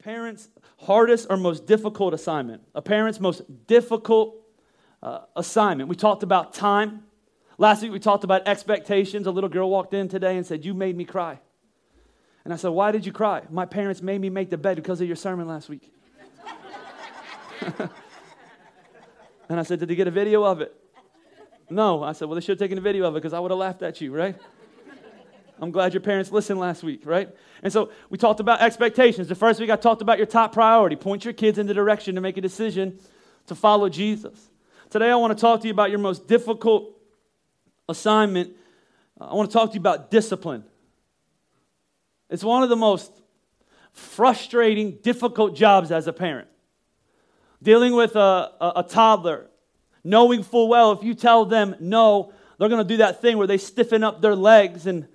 parent's hardest or most difficult assignment. A parent's most difficult uh, assignment. We talked about time. Last week we talked about expectations. A little girl walked in today and said, You made me cry. And I said, Why did you cry? My parents made me make the bed because of your sermon last week. and I said, Did they get a video of it? No. I said, Well, they should have taken a video of it because I would have laughed at you, right? I'm glad your parents listened last week, right? And so we talked about expectations. The first week I talked about your top priority. Point your kids in the direction to make a decision to follow Jesus. Today I want to talk to you about your most difficult assignment. Uh, I want to talk to you about discipline. It's one of the most frustrating, difficult jobs as a parent. Dealing with a, a, a toddler, knowing full well if you tell them no, they're going to do that thing where they stiffen up their legs and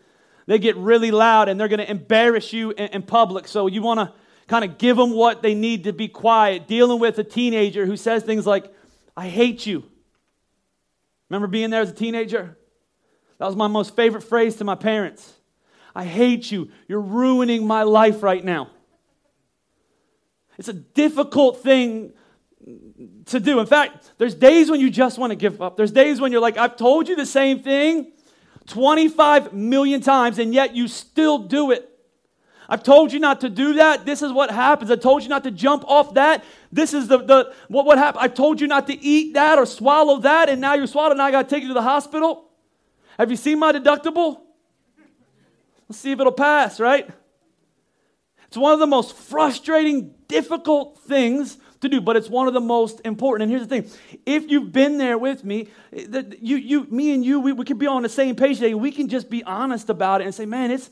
they get really loud and they're going to embarrass you in, in public. So you want to kind of give them what they need to be quiet. Dealing with a teenager who says things like, I hate you. Remember being there as a teenager? That was my most favorite phrase to my parents. I hate you. You're ruining my life right now. It's a difficult thing to do. In fact, there's days when you just want to give up. There's days when you're like, I've told you the same thing 25 million times, and yet you still do it. I've told you not to do that. This is what happens. I told you not to jump off that. This is the, the what, what happened. I told you not to eat that or swallow that, and now you're swallowed, and I got to take you to the hospital. Have you seen my deductible? Let's see if it'll pass, right? It's one of the most frustrating, difficult things to do, but it's one of the most important. And here's the thing if you've been there with me, that you, you, me and you, we, we can be on the same page today. We can just be honest about it and say, man, it's,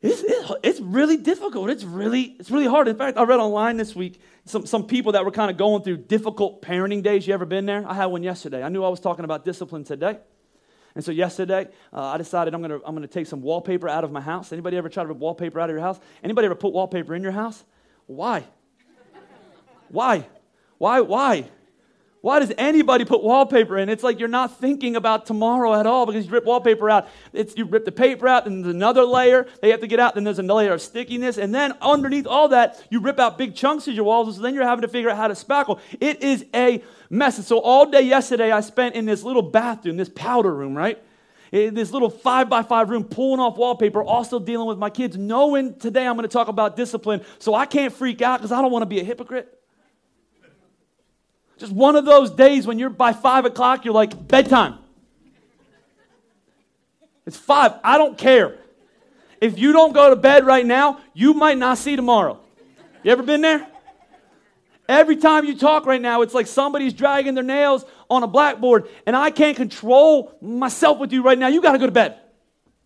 it's, it's really difficult. It's really, it's really hard. In fact, I read online this week some, some people that were kind of going through difficult parenting days. You ever been there? I had one yesterday. I knew I was talking about discipline today. And so yesterday, uh, I decided I'm to I'm gonna take some wallpaper out of my house. Anybody ever try to rip wallpaper out of your house? Anybody ever put wallpaper in your house? Why? Why? Why? Why? Why does anybody put wallpaper in? It's like you're not thinking about tomorrow at all because you rip wallpaper out. It's, you rip the paper out, and there's another layer they have to get out, then there's another layer of stickiness, and then underneath all that, you rip out big chunks of your walls, so then you're having to figure out how to spackle. It is a mess. And so all day yesterday, I spent in this little bathroom, this powder room, right? In this little five by five room, pulling off wallpaper, also dealing with my kids, knowing today I'm going to talk about discipline, so I can't freak out because I don't want to be a hypocrite. Just one of those days when you're by five o'clock, you're like, bedtime. It's five. I don't care. If you don't go to bed right now, you might not see tomorrow. You ever been there? Every time you talk right now, it's like somebody's dragging their nails on a blackboard, and I can't control myself with you right now. You got to go to bed.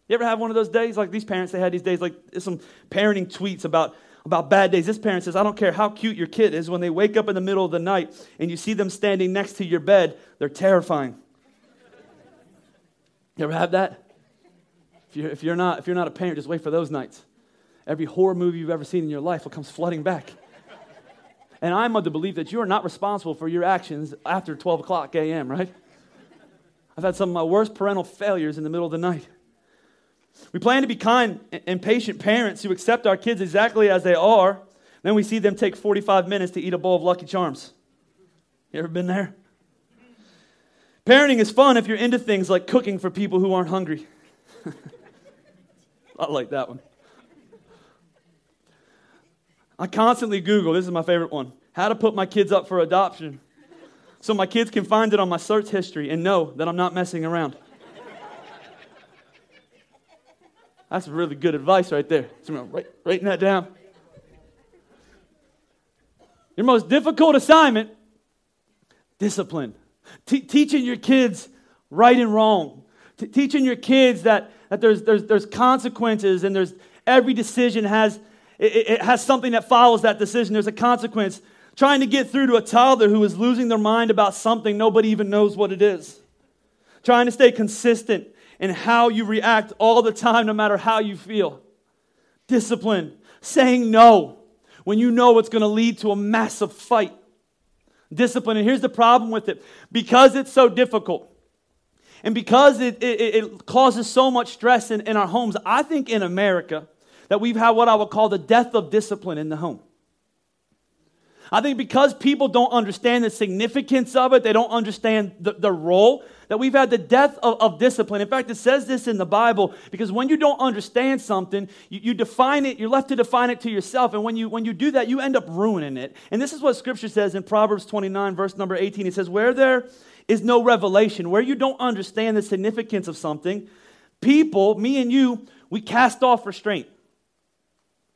You ever have one of those days? Like these parents, they had these days, like some parenting tweets about about bad days. This parent says, I don't care how cute your kid is, when they wake up in the middle of the night and you see them standing next to your bed, they're terrifying. You ever have that? If you're, if, you're not, if you're not a parent, just wait for those nights. Every horror movie you've ever seen in your life will come flooding back. And I'm of the belief that you are not responsible for your actions after 12 o'clock a.m., right? I've had some of my worst parental failures in the middle of the night. We plan to be kind and patient parents who accept our kids exactly as they are. Then we see them take 45 minutes to eat a bowl of Lucky Charms. You ever been there? Parenting is fun if you're into things like cooking for people who aren't hungry. I like that one. I constantly Google, this is my favorite one, how to put my kids up for adoption so my kids can find it on my search history and know that I'm not messing around. That's really good advice right there. So write, writing that down. Your most difficult assignment discipline. teaching your kids right and wrong. T- teaching your kids that, that there's, there's, there's consequences and there's every decision has it, it has something that follows that decision. There's a consequence. Trying to get through to a toddler who is losing their mind about something nobody even knows what it is. Trying to stay consistent and how you react all the time, no matter how you feel. Discipline, saying no when you know it's going to lead to a massive fight. Discipline, and here's the problem with it because it's so difficult. And because it, it, it causes so much stress in, in our homes, I think in America, that we've had what I would call the death of discipline in the home. I think because people don't understand the significance of it, they don't understand the, the role, that we've had the death of, of, discipline. In fact, it says this in the Bible because when you don't understand something, you, you define it, you're left to define it to yourself. And when you, when you do that, you end up ruining it. And this is what Scripture says in Proverbs 29, verse number 18. It says, Where there is no revelation, where you don't understand the significance of something, people, me and you, we cast off restraint.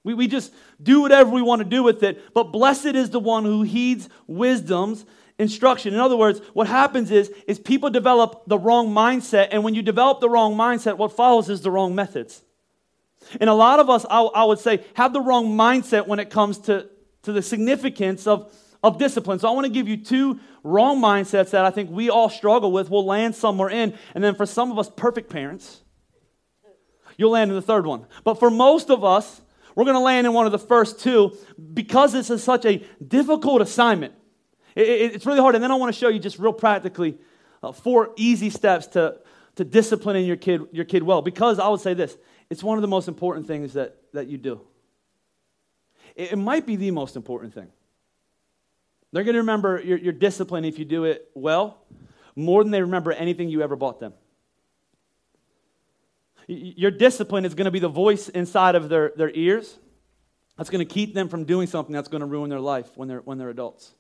We, we just do whatever we want to do with it. But blessed is the one who heeds wisdom's instruction. In other words, what happens is, is people develop the wrong mindset. And when you develop the wrong mindset, what follows is the wrong methods. And a lot of us, I, I would say, have the wrong mindset when it comes to, to the significance of, of discipline. So I want to give you two wrong mindsets that I think we all struggle with. We'll land somewhere in. And then for some of us, perfect parents, you'll land in the third one. But for most of us, we're going to land in one of the first two because this is such a difficult assignment. It, it, it's really hard. And then I want to show you just real practically uh, four easy steps to, to disciplining your kid, your kid well. Because I would say this it's one of the most important things that, that you do. It, it might be the most important thing. They're going to remember your, your discipline if you do it well more than they remember anything you ever bought them. Your discipline is going to be the voice inside of their, their ears that's going to keep them from doing something that's going to ruin their life when they're, when they're adults.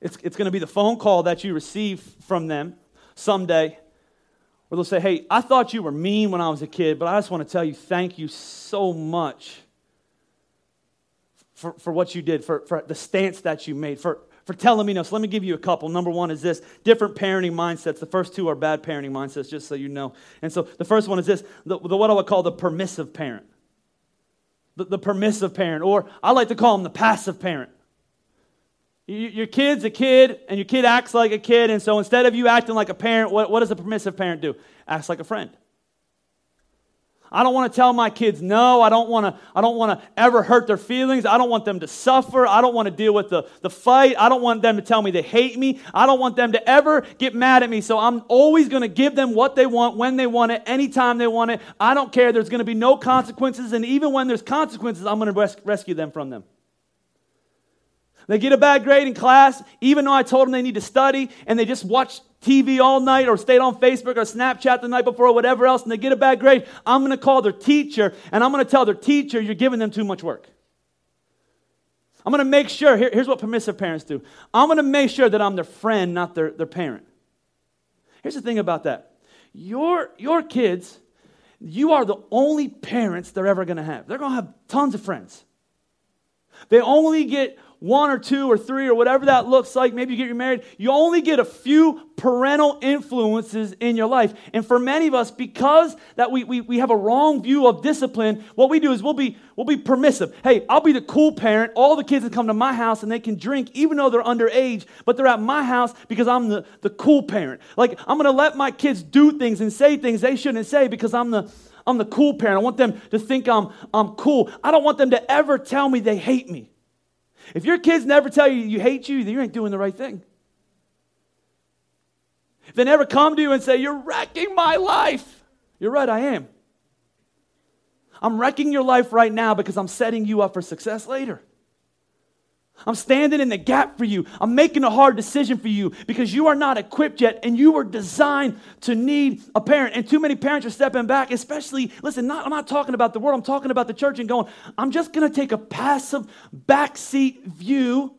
It's, it's going to be the phone call that you receive from them someday where they'll say, Hey, I thought you were mean when I was a kid, but I just want to tell you thank you so much for, for what you did, for, for the stance that you made, for, for telling me no. So let me give you a couple. Number one is this different parenting mindsets. The first two are bad parenting mindsets, just so you know. And so the first one is this the, the what I would call the permissive parent. The, the permissive parent, or I like to call them the passive parent. Your kid's a kid, and your kid acts like a kid, and so instead of you acting like a parent, what, what does a permissive parent do? Acts like a friend. I don't want to tell my kids no. I don't want to, I don't want to ever hurt their feelings. I don't want them to suffer. I don't want to deal with the, the fight. I don't want them to tell me they hate me. I don't want them to ever get mad at me. So I'm always going to give them what they want, when they want it, anytime they want it. I don't care. There's going to be no consequences. And even when there's consequences, I'm going to res- rescue them from them. They get a bad grade in class, even though I told them they need to study, and they just watch TV all night or stayed on Facebook or Snapchat the night before or whatever else, and they get a bad grade. I'm going to call their teacher, and I'm going to tell their teacher, you're giving them too much work. I'm going to make sure, here, here's what permissive parents do I'm going to make sure that I'm their friend, not their, their parent. Here's the thing about that your, your kids, you are the only parents they're ever going to have. They're going to have tons of friends. They only get one or two or three or whatever that looks like, maybe you get remarried, you only get a few parental influences in your life. And for many of us, because that we, we, we have a wrong view of discipline, what we do is we'll be, we'll be permissive. Hey, I'll be the cool parent. All the kids can come to my house and they can drink even though they're underage, but they're at my house because I'm the, the cool parent. Like, I'm going to let my kids do things and say things they shouldn't say because I'm the, I'm the cool parent. I want them to think I'm, I'm cool. I don't want them to ever tell me they hate me. If your kids never tell you you hate you, then you ain't doing the right thing. If they never come to you and say, You're wrecking my life, you're right, I am. I'm wrecking your life right now because I'm setting you up for success later. I'm standing in the gap for you. I'm making a hard decision for you because you are not equipped yet and you were designed to need a parent. And too many parents are stepping back, especially, listen, not, I'm not talking about the world, I'm talking about the church and going, I'm just going to take a passive backseat view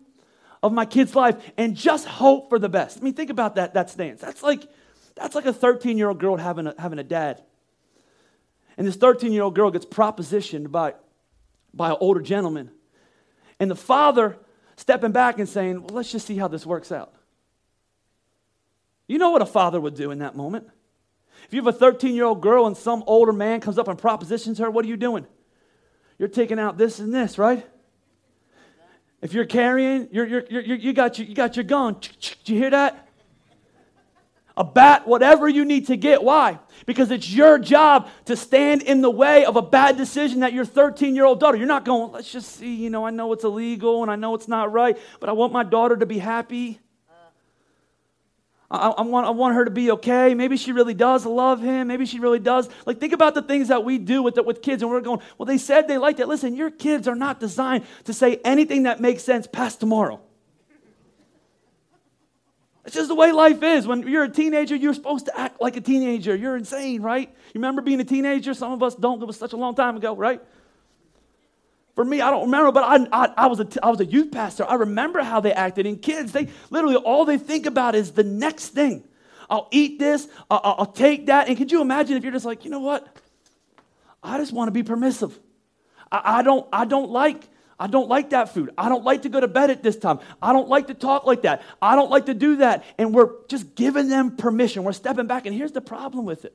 of my kid's life and just hope for the best. I mean, think about that, that stance. That's like, that's like a 13 year old girl having a, having a dad. And this 13 year old girl gets propositioned by, by an older gentleman. And the father stepping back and saying, well, let's just see how this works out. You know what a father would do in that moment. If you have a 13 year old girl and some older man comes up and propositions her, what are you doing? You're taking out this and this, right? If you're carrying, you're, you're, you're, you, got your, you got your gun. Do you hear that? A bat, whatever you need to get. Why? because it's your job to stand in the way of a bad decision that your 13 year old daughter, you're not going, let's just see, you know, I know it's illegal and I know it's not right, but I want my daughter to be happy. I, I, want, I want her to be okay. Maybe she really does love him. Maybe she really does. Like, think about the things that we do with, the, with kids, and we're going, well, they said they liked it. Listen, your kids are not designed to say anything that makes sense past tomorrow. It's just the way life is. When you're a teenager, you're supposed to act like a teenager. You're insane, right? You remember being a teenager? Some of us don't. It was such a long time ago, right? For me, I don't remember, but I, I, I, was a, I was a youth pastor. I remember how they acted. And kids, they literally all they think about is the next thing. I'll eat this, I'll, I'll take that. And could you imagine if you're just like, you know what? I just want to be permissive. I, I, don't, I don't like. I don't like that food. I don't like to go to bed at this time. I don't like to talk like that. I don't like to do that. And we're just giving them permission. We're stepping back. And here's the problem with it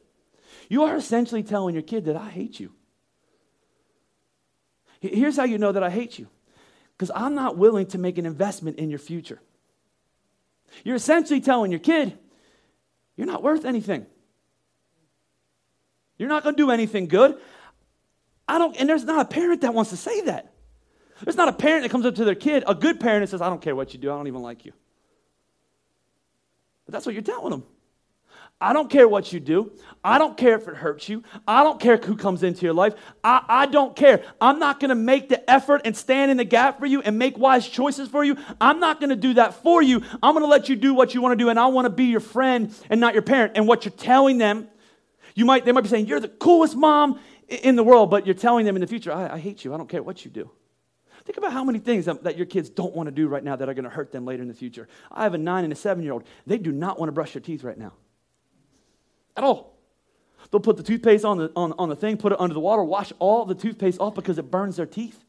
you are essentially telling your kid that I hate you. Here's how you know that I hate you because I'm not willing to make an investment in your future. You're essentially telling your kid, you're not worth anything. You're not going to do anything good. I don't, and there's not a parent that wants to say that. There's not a parent that comes up to their kid, a good parent, and says, I don't care what you do, I don't even like you. But that's what you're telling them. I don't care what you do. I don't care if it hurts you. I don't care who comes into your life. I, I don't care. I'm not going to make the effort and stand in the gap for you and make wise choices for you. I'm not going to do that for you. I'm going to let you do what you want to do, and I want to be your friend and not your parent. And what you're telling them, you might, they might be saying, You're the coolest mom in the world, but you're telling them in the future, I, I hate you. I don't care what you do. Think about how many things that, that your kids don't want to do right now that are going to hurt them later in the future. I have a nine and a seven year old. They do not want to brush their teeth right now at all. They'll put the toothpaste on the, on, on the thing, put it under the water, wash all the toothpaste off because it burns their teeth.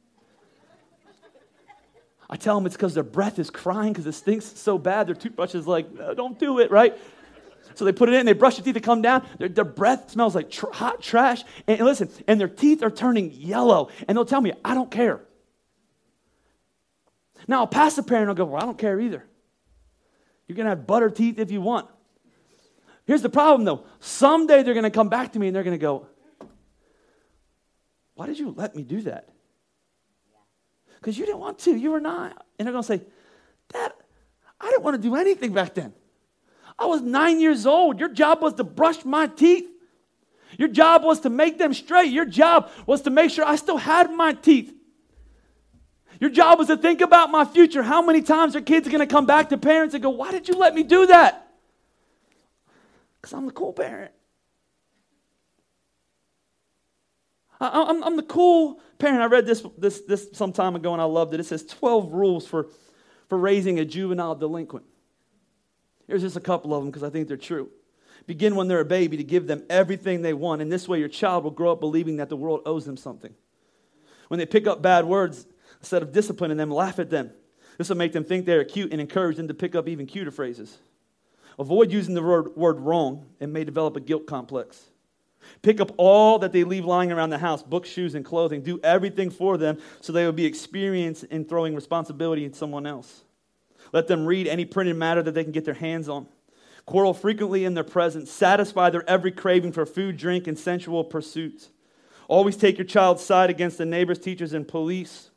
I tell them it's because their breath is crying because it stinks so bad. Their toothbrush is like, no, don't do it, right? So they put it in, they brush their teeth, they come down, their, their breath smells like tr- hot trash. And, and listen, and their teeth are turning yellow. And they'll tell me, I don't care. Now, I'll pass the parent I'll go, well, I don't care either. You can have butter teeth if you want. Here's the problem though. Someday they're going to come back to me and they're going to go, Why did you let me do that? Because you didn't want to. You were not. And they're going to say, Dad, I didn't want to do anything back then. I was nine years old. Your job was to brush my teeth. Your job was to make them straight. Your job was to make sure I still had my teeth. Your job was to think about my future. How many times are kids going to come back to parents and go, Why did you let me do that? Because I'm the cool parent. I, am I'm the cool parent. I read this, this, this some time ago and I loved it. It says 12 rules for, for raising a juvenile delinquent. Here's just a couple of them because I think they're true. Begin when they're a baby to give them everything they want. And this way, your child will grow up believing that the world owes them something. When they pick up bad words, instead of disciplining them, laugh at them. This will make them think they're cute and encourage them to pick up even cuter phrases. Avoid using the word, word wrong and may develop a guilt complex. Pick up all that they leave lying around the house books, shoes, and clothing. Do everything for them so they will be experienced in throwing responsibility in someone else. Let them read any printed matter that they can get their hands on. Quarrel frequently in their presence. Satisfy their every craving for food, drink, and sensual pursuits. Always take your child's side against the neighbors, teachers, and police.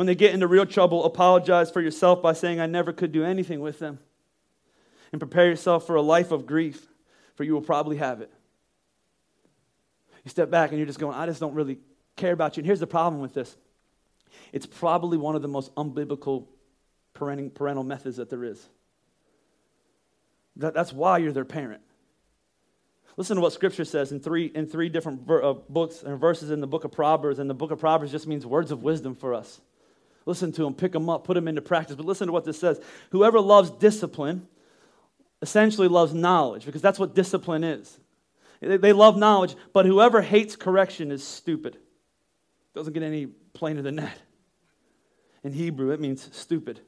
When they get into real trouble, apologize for yourself by saying, I never could do anything with them and prepare yourself for a life of grief, for you will probably have it. You step back and you're just going, I just don't really care about you. And here's the problem with this it's probably one of the most unbiblical parental methods that there is. That's why you're their parent. Listen to what Scripture says in three, in three different uh, books and verses in the book of Proverbs. And the book of Proverbs just means words of wisdom for us. Listen to them, pick them up, put them into practice. But listen to what this says Whoever loves discipline essentially loves knowledge because that's what discipline is. They love knowledge, but whoever hates correction is stupid. Doesn't get any plainer than that. In Hebrew, it means stupid.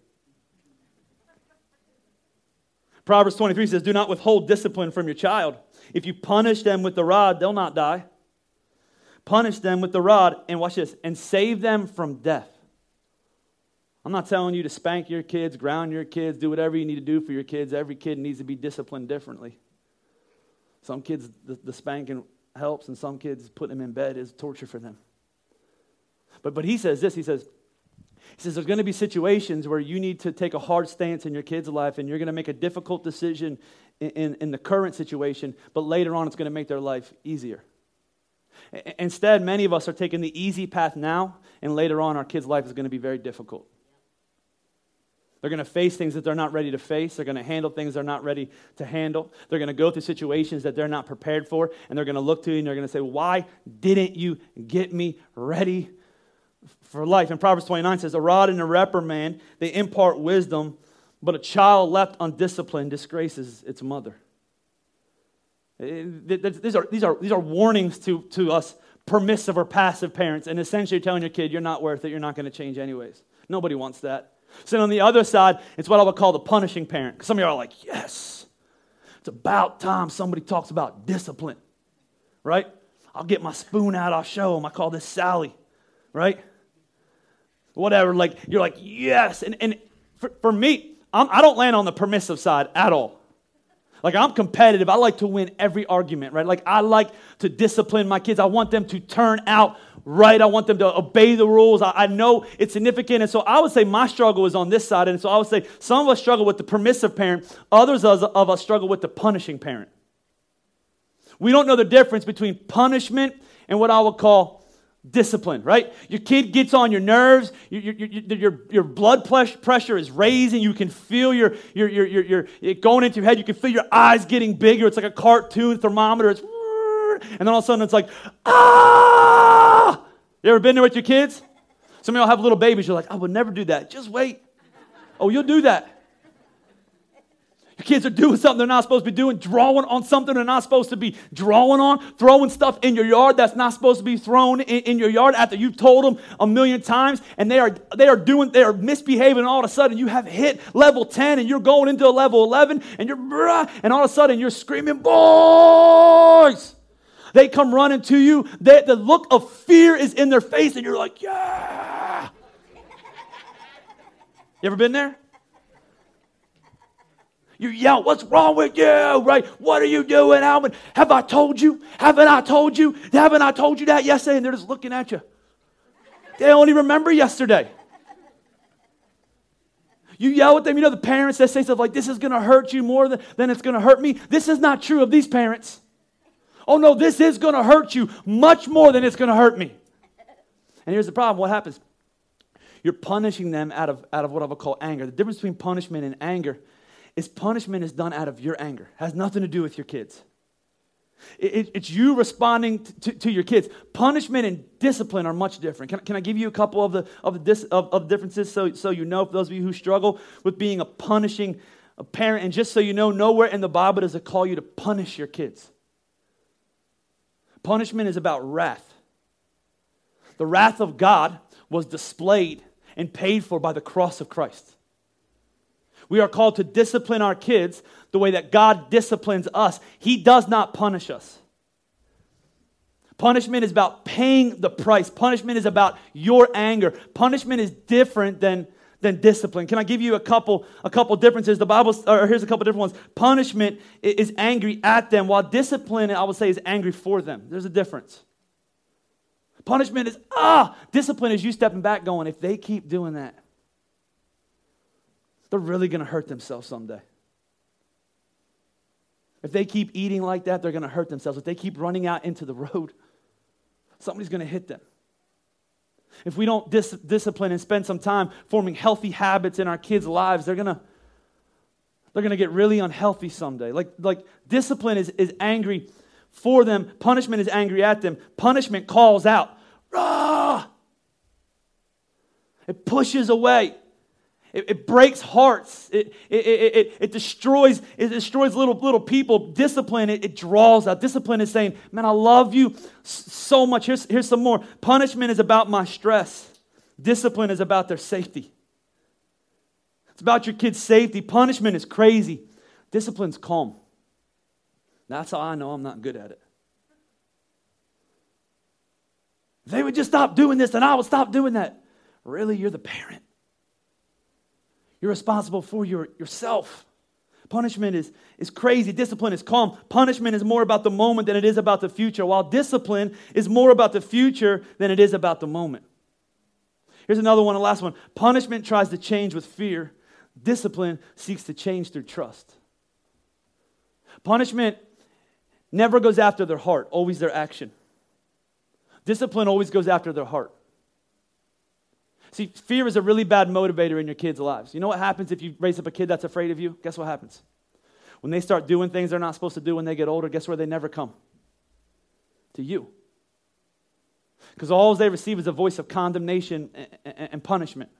Proverbs 23 says, Do not withhold discipline from your child. If you punish them with the rod, they'll not die. Punish them with the rod, and watch this, and save them from death. I'm not telling you to spank your kids, ground your kids, do whatever you need to do for your kids. Every kid needs to be disciplined differently. Some kids, the, the spanking helps, and some kids, putting them in bed is torture for them. But, but he says this he says, He says there's going to be situations where you need to take a hard stance in your kid's life and you're going to make a difficult decision in, in, in the current situation, but later on it's going to make their life easier. Instead, many of us are taking the easy path now, and later on our kid's life is going to be very difficult. They're going to face things that they're not ready to face. They're going to handle things they're not ready to handle. They're going to go through situations that they're not prepared for. And they're going to look to you and they're going to say, Why didn't you get me ready for life? And Proverbs 29 says, A rod and a reprimand, they impart wisdom, but a child left undisciplined disgraces its mother. Eh, these are, these are, these are warnings to, to us permissive or passive parents, and essentially telling your kid, You're not worth it, you're not going to change anyways. Nobody wants that. So on the other side, it's what I would call the punishing parent. Some of you are like, yes, it's about time somebody talks about discipline, right? I'll get my spoon out, I'll show them. I call this Sally, right? Whatever, like, you're like, yes. And, and for, for me, I'm, I do not land on the permissive side at all. Like, I'm competitive. I like to win every argument, right? Like, I like to discipline my kids. I want them to turn out right. I want them to obey the rules. I, I, know it's significant. And so I would say my struggle is on this side. And so I would say some of us struggle with the permissive parent, others of us struggle with the punishing parent. We don't know the difference between punishment and what I would call discipline, right? Your kid gets on your nerves, your, your, your, your, blood pressure is raising, you can feel your, your, your, your, your, going into your head, you can feel your eyes getting bigger. It's like a cartoon thermometer. It's and then all of a sudden it's like, ah! You ever been there with your kids? Some of y'all have little babies, you're like, I would never do that. Just wait. Oh, you'll do that. Your kids are doing something they're not supposed to be doing, drawing on something they're not supposed to be drawing on, throwing stuff in your yard that's not supposed to be thrown in, in your yard after you've told them a million times, and they are they are doing they are misbehaving, and all of a sudden you have hit level 10 and you're going into a level 11, and you're and all of a sudden you're screaming, boys! They come running to you. They, the look of fear is in their face, and you're like, yeah. You ever been there? You yell, What's wrong with you? Right? What are you doing, Alvin? Have I told you? Haven't I told you? Haven't I told you that yesterday? And they're just looking at you. They only remember yesterday. You yell at them. You know, the parents that say stuff like, This is going to hurt you more than, than it's going to hurt me. This is not true of these parents. Oh no, this is going to hurt you much more than it's going to hurt me. And here's the problem what happens? You're punishing them out of, out of what I would call anger. The difference between punishment and anger is punishment is done out of your anger, it has nothing to do with your kids. It, it, it's you responding to, to, your kids. Punishment and discipline are much different. Can, can I give you a couple of the, of the dis, of, of differences so, so you know, for those of you who struggle with being a punishing a parent, and just so you know, nowhere in the Bible does it call you to punish your kids. Punishment is about wrath. The wrath of God was displayed and paid for by the cross of Christ. We are called to discipline our kids the way that God disciplines us. He does not punish us. Punishment is about paying the price. Punishment is about your anger. Punishment is different than than discipline. Can I give you a couple a couple differences? The Bible or here's a couple different ones. Punishment is angry at them, while discipline I would say is angry for them. There's a difference. Punishment is ah, discipline is you stepping back going, if they keep doing that, they're really going to hurt themselves someday. If they keep eating like that, they're going to hurt themselves. If they keep running out into the road, somebody's going to hit them if we don't dis- discipline and spend some time forming healthy habits in our kids' lives, they're gonna they're gonna get really unhealthy someday. Like like discipline is, is angry for them, punishment is angry at them. Punishment calls out, Rah! It pushes away. It, it breaks hearts. It, it, it, it, destroys, it destroys little, little people. Discipline, it, it draws out. Discipline is saying, Man, I love you so much. Here's, here's some more. Punishment is about my stress, discipline is about their safety. It's about your kid's safety. Punishment is crazy, discipline's calm. That's how I know I'm not good at it. They would just stop doing this, and I would stop doing that. Really, you're the parent. You're responsible for your, yourself. Punishment is, is crazy. Discipline is calm. Punishment is more about the moment than it is about the future, while discipline is more about the future than it is about the moment. Here's another one, the last one. Punishment tries to change with fear, discipline seeks to change through trust. Punishment never goes after their heart, always their action. Discipline always goes after their heart. See, fear is a really bad motivator in your kids' lives. You know what happens if you raise up a kid that's afraid of you? Guess what happens? When they start doing things they're not supposed to do when they get older, guess where they never come? To you. Because all they receive is a voice of condemnation and punishment.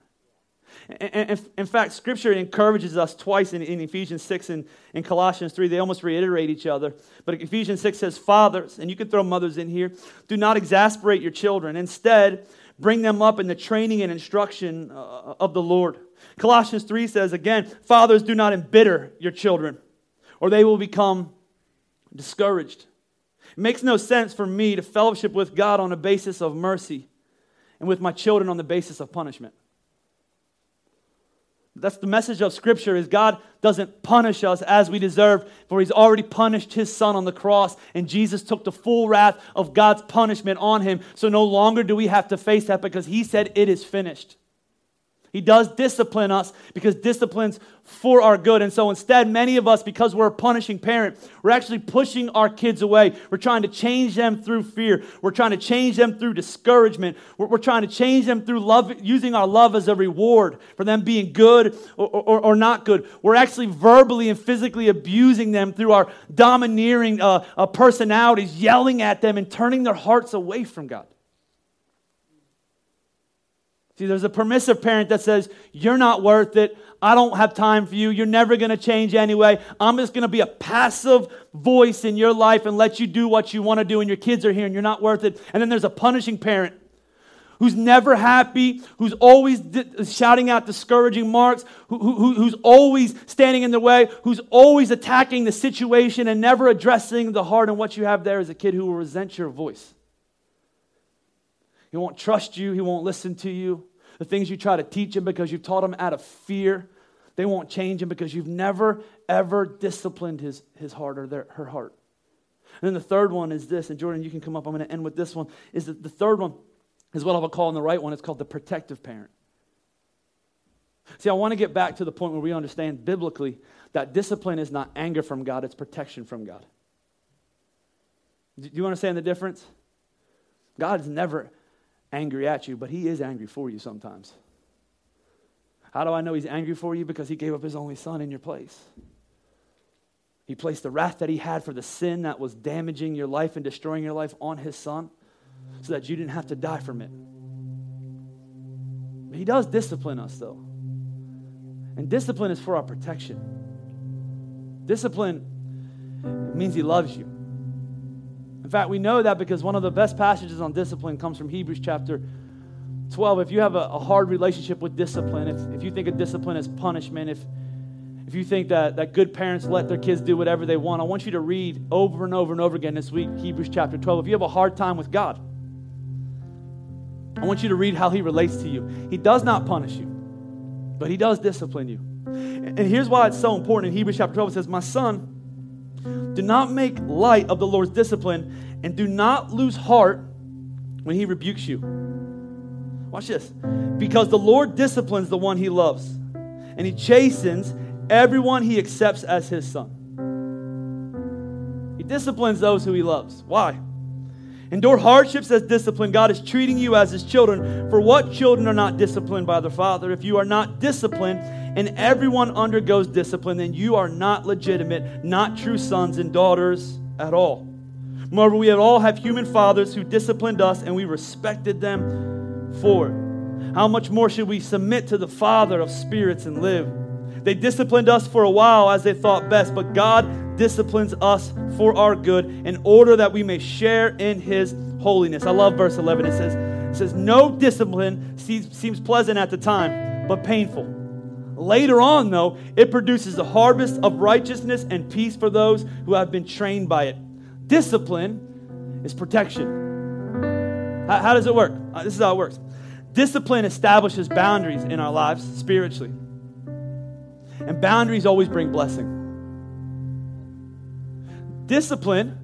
In fact, Scripture encourages us twice in, Ephesians 6 and in Colossians 3. They almost reiterate each other. But Ephesians 6 says, Fathers, and you can throw mothers in here, do not exasperate your children. Instead, bring them up in the training and instruction uh, of the Lord. Colossians 3 says, again, Fathers, do not embitter your children, or they will become discouraged. It makes no sense for me to fellowship with God on a basis of mercy and with my children on the basis of punishment. That's the message of Scripture is God doesn't punish us as we deserve, for He's already punished His Son on the cross, and Jesus took the full wrath of God's punishment on Him. So no longer do we have to face that because He said it is finished. He does discipline us because discipline's for our good. And so instead, many of us, because we're a punishing parent, we're actually pushing our kids away. We're trying to change them through fear. We're trying to change them through discouragement. We're, we're trying to change them through love, using our love as a reward for them being good or, or, or not good. We're actually verbally and physically abusing them through our domineering uh, uh, personalities, yelling at them and turning their hearts away from God. See, there's a permissive parent that says, You're not worth it. I don't have time for you. You're never going to change anyway. I'm just going to be a passive voice in your life and let you do what you want to do, and your kids are here and you're not worth it. And then there's a punishing parent who's never happy, who's always di- shouting out discouraging marks, who, who, who's always standing in the way, who's always attacking the situation and never addressing the heart. And what you have there is a kid who will resent your voice. He won't trust you. He won't listen to you. The things you try to teach him because you've taught him out of fear, they won't change him because you've never, ever disciplined his, his heart or their, her heart. And then the third one is this, and Jordan, you can come up. I'm going to end with this one. Is that the third one is what I will call in the right one. It's called the protective parent. See, I want to get back to the point where we understand biblically that discipline is not anger from God, it's protection from God. Do you understand the difference? God is never angry at you, but he is angry for you sometimes. How do I know he's angry for you? Because he gave up his only son in your place. He placed the wrath that he had for the sin that was damaging your life and destroying your life on his son so that you didn't have to die from it. But he does discipline us, though. And discipline is for our protection. Discipline means he loves you. In fact, we know that because one of the best passages on discipline comes from Hebrews chapter 12. If you have a, a hard relationship with discipline, if, if you think of discipline as punishment, if, if you think that, that good parents let their kids do whatever they want, I want you to read over and over and over again this week Hebrews chapter 12. If you have a hard time with God, I want you to read how He relates to you. He does not punish you, but He does discipline you. And here's why it's so important. In Hebrews chapter 12, it says, My son, do not make light of the Lord's discipline, and do not lose heart when he rebukes you. Watch this. Because the Lord disciplines the one he loves, and he chastens everyone he accepts as his son. He disciplines those who he loves. Why? Endure hardships as discipline. God is treating you as his children. For what children are not disciplined by their father? If you are not disciplined, and everyone undergoes discipline, then you are not legitimate, not true sons and daughters at all. Moreover, we all have human fathers who disciplined us, and we respected them for it. How much more should we submit to the Father of spirits and live? They disciplined us for a while as they thought best, but God disciplines us for our good in order that we may share in his holiness. I love verse 11. It says, it says No discipline seems, pleasant at the time, but painful. Later on, though, it produces a harvest of righteousness and peace for those who have been trained by it. Discipline is protection. How, how does it work? Uh, this is how it works. Discipline establishes boundaries in our lives spiritually. And boundaries always bring blessing. Discipline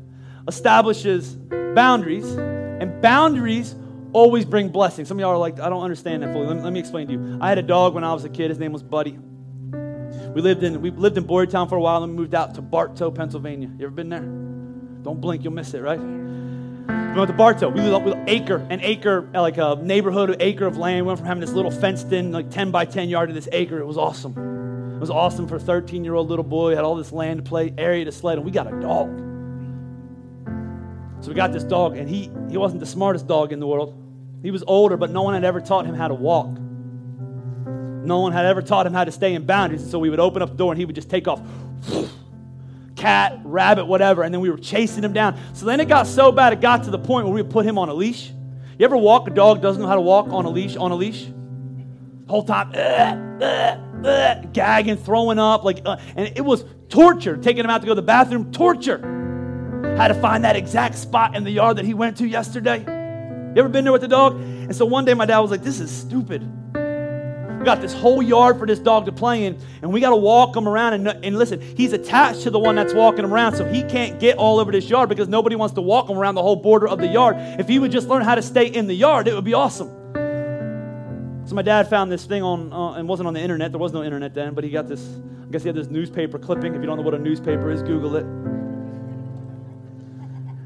establishes boundaries, and boundaries always bring blessings. Some of y'all are like, I don't understand that fully. Let me, let me explain to you. I had a dog when I was a kid. His name was Buddy. We lived in we lived in Boyertown for a while and moved out to Barto, Pennsylvania. You ever been there? Don't blink, you'll miss it, right? We went to Barto. We lived with acre, an acre, like a neighborhood, an acre of land. We went from having this little fenced in, like 10 by 10 yard to this acre. It was awesome. It was awesome for a 13 year old little boy. Had all this land to play, area to sled, and we got a dog. So we got this dog, and he, he wasn't the smartest dog in the world. He was older, but no one had ever taught him how to walk. No one had ever taught him how to stay in boundaries. So we would open up the door, and he would just take off. Cat, rabbit, whatever. And then we were chasing him down. So then it got so bad, it got to the point where we would put him on a leash. You ever walk a dog doesn't know how to walk on a leash? On a leash, whole time, uh, uh, gagging, throwing up, like, uh, and it was torture. Taking him out to go to the bathroom, torture. Had to find that exact spot in the yard that he went to yesterday. You ever been there with the dog? And so one day my dad was like, This is stupid. We got this whole yard for this dog to play in, and we got to walk him around. And, and listen, he's attached to the one that's walking him around, so he can't get all over this yard because nobody wants to walk him around the whole border of the yard. If he would just learn how to stay in the yard, it would be awesome. So my dad found this thing on, uh, and wasn't on the internet. There was no internet then, but he got this. I guess he had this newspaper clipping. If you don't know what a newspaper is, Google it. And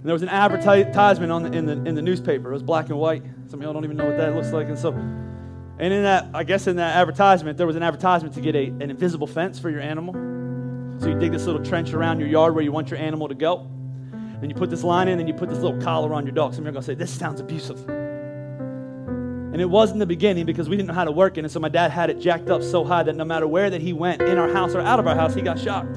there was an advertisement on the, in, the, in the newspaper. It was black and white. Some of y'all don't even know what that looks like. And so, and in that, I guess in that advertisement, there was an advertisement to get a, an invisible fence for your animal. So you dig this little trench around your yard where you want your animal to go. Then you put this line in, and you put this little collar on your dog. Some of you are going to say, this sounds abusive. And it was in the beginning because we didn't know how to work it. And so my dad had it jacked up so high that no matter where that he went, in our house or out of our house, he got shocked.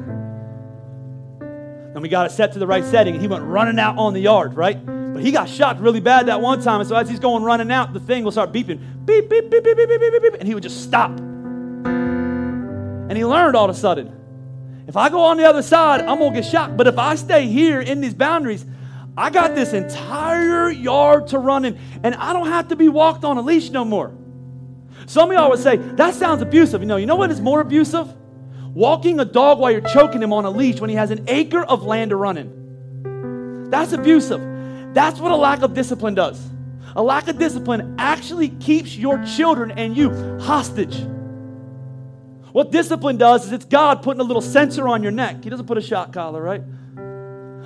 And we got it set to the right setting, and he went running out on the yard, right? But he got shocked really bad that one time. And so as he's going running out, the thing will start beeping. Beep, beep, beep, beep, beep, beep, beep, beep, And he would just stop. And he learned all of a sudden. If I go on the other side, I'm going to get shocked. But if I stay here in these boundaries, I got this entire yard to run in, and I don't have to be walked on a leash no more. Some of y'all would say, that sounds abusive. You know, you know what is more abusive? Walking a dog while you're choking him on a leash when he has an acre of land to run in. That's abusive. That's what a lack of discipline does. A lack of discipline actually keeps your children and you hostage. What discipline does is it's God putting a little sensor on your neck. He doesn't put a shot collar, right?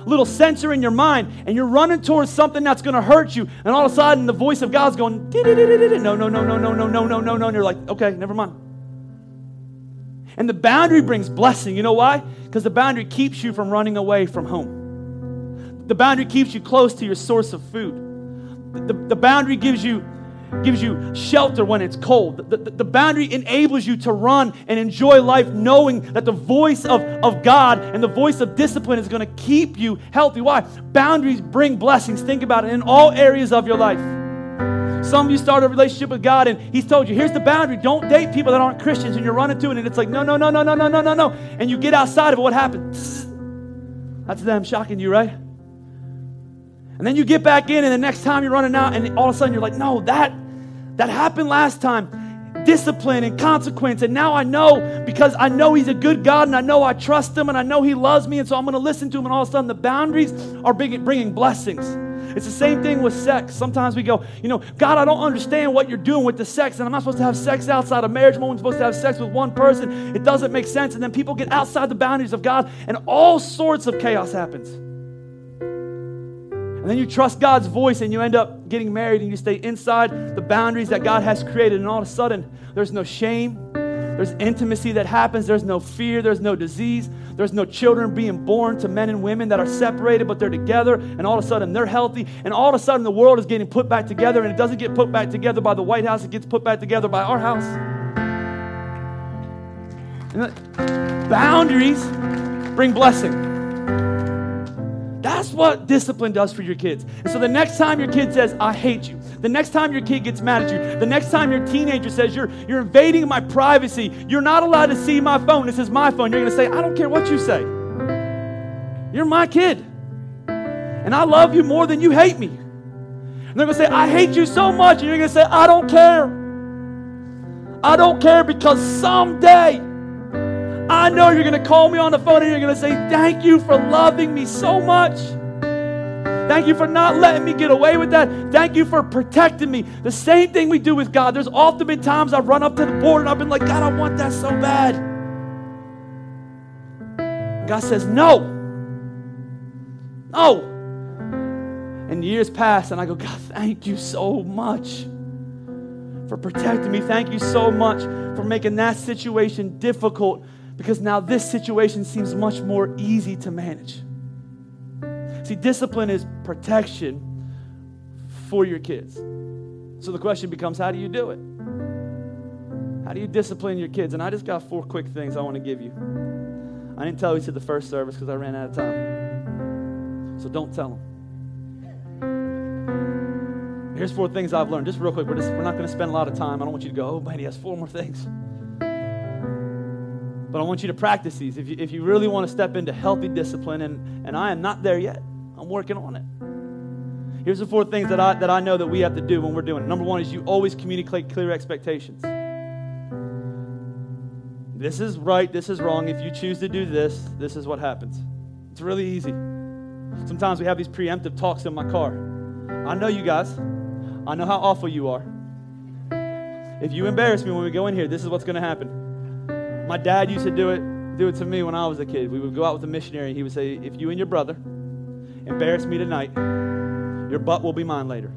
Little sensor in your mind, and you're running towards something that's going to hurt you, and all of a sudden the voice of God's going, no, no, no, no, no, no, no, no, no, no, and you're like, okay, never mind. And the boundary brings blessing. You know why? Because the boundary keeps you from running away from home. The boundary keeps you close to your source of food. The, the boundary gives you gives you shelter when it's cold. The, the, the, boundary enables you to run and enjoy life knowing that the voice of, of God and the voice of discipline is going to keep you healthy. Why? Boundaries bring blessings. Think about it in all areas of your life. Some of you start a relationship with God and He's told you, here's the boundary. Don't date people that aren't Christians. And you're running to it and it's like, no, no, no, no, no, no, no, no, no. And you get outside of it. What happens? That's them shocking you, right? And then you get back in and the next time you're running out and all of a sudden you're like, no, that, that happened last time discipline and consequence. And now I know because I know He's a good God and I know I trust Him and I know He loves me. And so I'm going to listen to Him. And all of a sudden, the boundaries are bringing blessings. It's the same thing with sex. Sometimes we go, you know, God, I don't understand what you're doing with the sex, and I'm not supposed to have sex outside of marriage. I'm only supposed to have sex with one person. It doesn't make sense. And then people get outside the boundaries of God, and all sorts of chaos happens. And then you trust God's voice and you end up getting married and you stay inside the boundaries that God has created. And all of a sudden, there's no shame, there's intimacy that happens. There's no fear. There's no disease. There's no children being born to men and women that are separated, but they're together. And all of a sudden, they're healthy. And all of a sudden, the world is getting put back together. And it doesn't get put back together by the White House, it gets put back together by our house. Boundaries bring blessing. That's what discipline does for your kids. And so the next time your kid says, I hate you, the next time your kid gets mad at you, the next time your teenager says, You're, you're invading my privacy, you're not allowed to see my phone, this is my phone, you're to say, I don't care what you say. You're my kid. And I love you more than you hate me. And they're to say, I hate you so much. And you're to say, I don't care. I don't care because someday I know you're going to call me on the phone and you're going to say, Thank you for loving me so much. Thank you for not letting me get away with that. Thank you for protecting me. The same thing we do with God. There's often been times I've run up to the board and I've been like, God, I want that so bad. God says, No. No. And years pass, and I go, God, thank you so much for protecting me. Thank you so much for making that situation difficult because now this situation seems much more easy to manage. See, discipline is protection for your kids. So the question becomes how do you do it? How do you discipline your kids? And I just got four quick things I want to give you. I didn't tell you to the first service because I ran out of time. So don't tell them. Here's four things I've learned. Just real quick, we're, just, we're not going to spend a lot of time. I don't want you to go, oh, man, he has four more things. But I want you to practice these. If you, if you really want to step into healthy discipline, and, and I am not there yet, I'm working on it. Here's the four things that I, that I know that we have to do when we're doing it. Number one is you always communicate clear expectations. This is right, this is wrong. If you choose to do this, this is what happens. It's really easy. Sometimes we have these preemptive talks in my car. I know you guys. I know how awful you are. If you embarrass me when we go in here, this is what's going to happen. My dad used to do it, do it to me when I was a kid. We would go out with a missionary, and he would say, "If you and your brother embarrass me tonight, your butt will be mine later."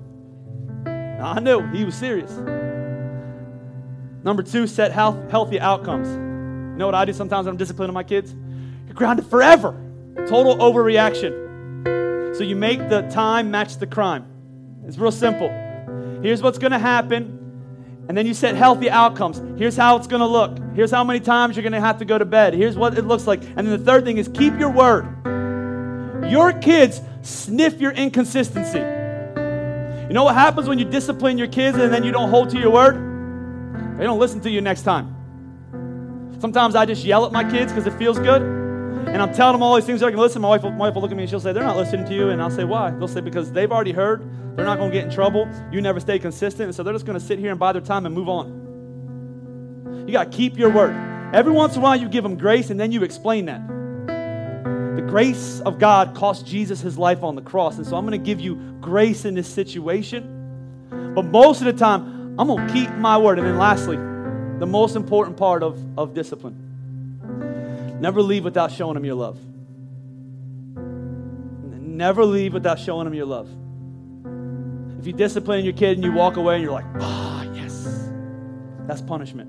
Now, I knew he was serious. Number two, set health, healthy outcomes. You know what I do sometimes when I'm disciplining my kids? You're grounded forever. Total overreaction. So you make the time match the crime. It's real simple. Here's what's going to happen. And then you set healthy outcomes. Here's how it's going to look. Here's how many times you're going to have to go to bed. Here's what it looks like. And then the third thing is keep your word. Your kids sniff your inconsistency. You know what happens when you discipline your kids and then you don't hold to your word? They don't listen to you next time. Sometimes I just yell at my kids because it feels good. And I'm telling them all these things. They're like, listen, my wife, will, my wife will look at me and she'll say, they're not listening to you. And I'll say, why? They'll say, because they've already heard they're not going to get in trouble. You never stay consistent. And so they're just going to sit here and buy their time and move on. You got to keep your word. Every once in a while, you give them grace and then you explain that. The grace of God cost Jesus his life on the cross. And so I'm going to give you grace in this situation. But most of the time, I'm going to keep my word. And then lastly, the most important part of, of discipline never leave without showing them your love. Never leave without showing them your love. If you discipline your kid and you walk away and you're like, ah, oh, yes, that's punishment.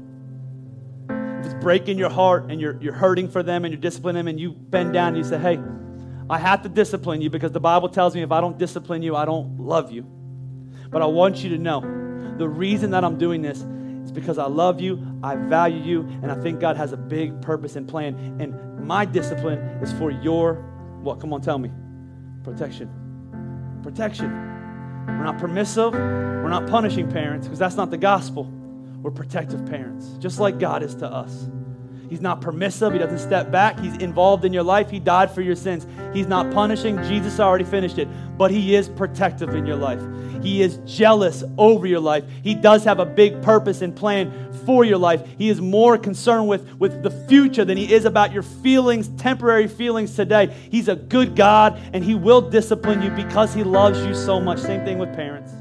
If it's breaking your heart and you're, you're hurting for them and you're disciplining them and you bend down and you say, hey, I have to discipline you because the Bible tells me if I don't discipline you, I don't love you. But I want you to know the reason that I'm doing this is because I love you, I value you, and I think God has a big purpose and plan. And my discipline is for your, what? Come on, tell me. Protection. Protection. We're not permissive. We're not punishing parents because that's not the gospel. We're protective parents, just like God is to us. He's not permissive. He doesn't step back. He's involved in your life. He died for your sins. He's not punishing. Jesus already finished it. But He is protective in your life. He is jealous over your life. He does have a big purpose and plan for your life. He is more concerned with, with the future than He is about your feelings, temporary feelings today. He's a good God and He will discipline you because He loves you so much. Same thing with parents.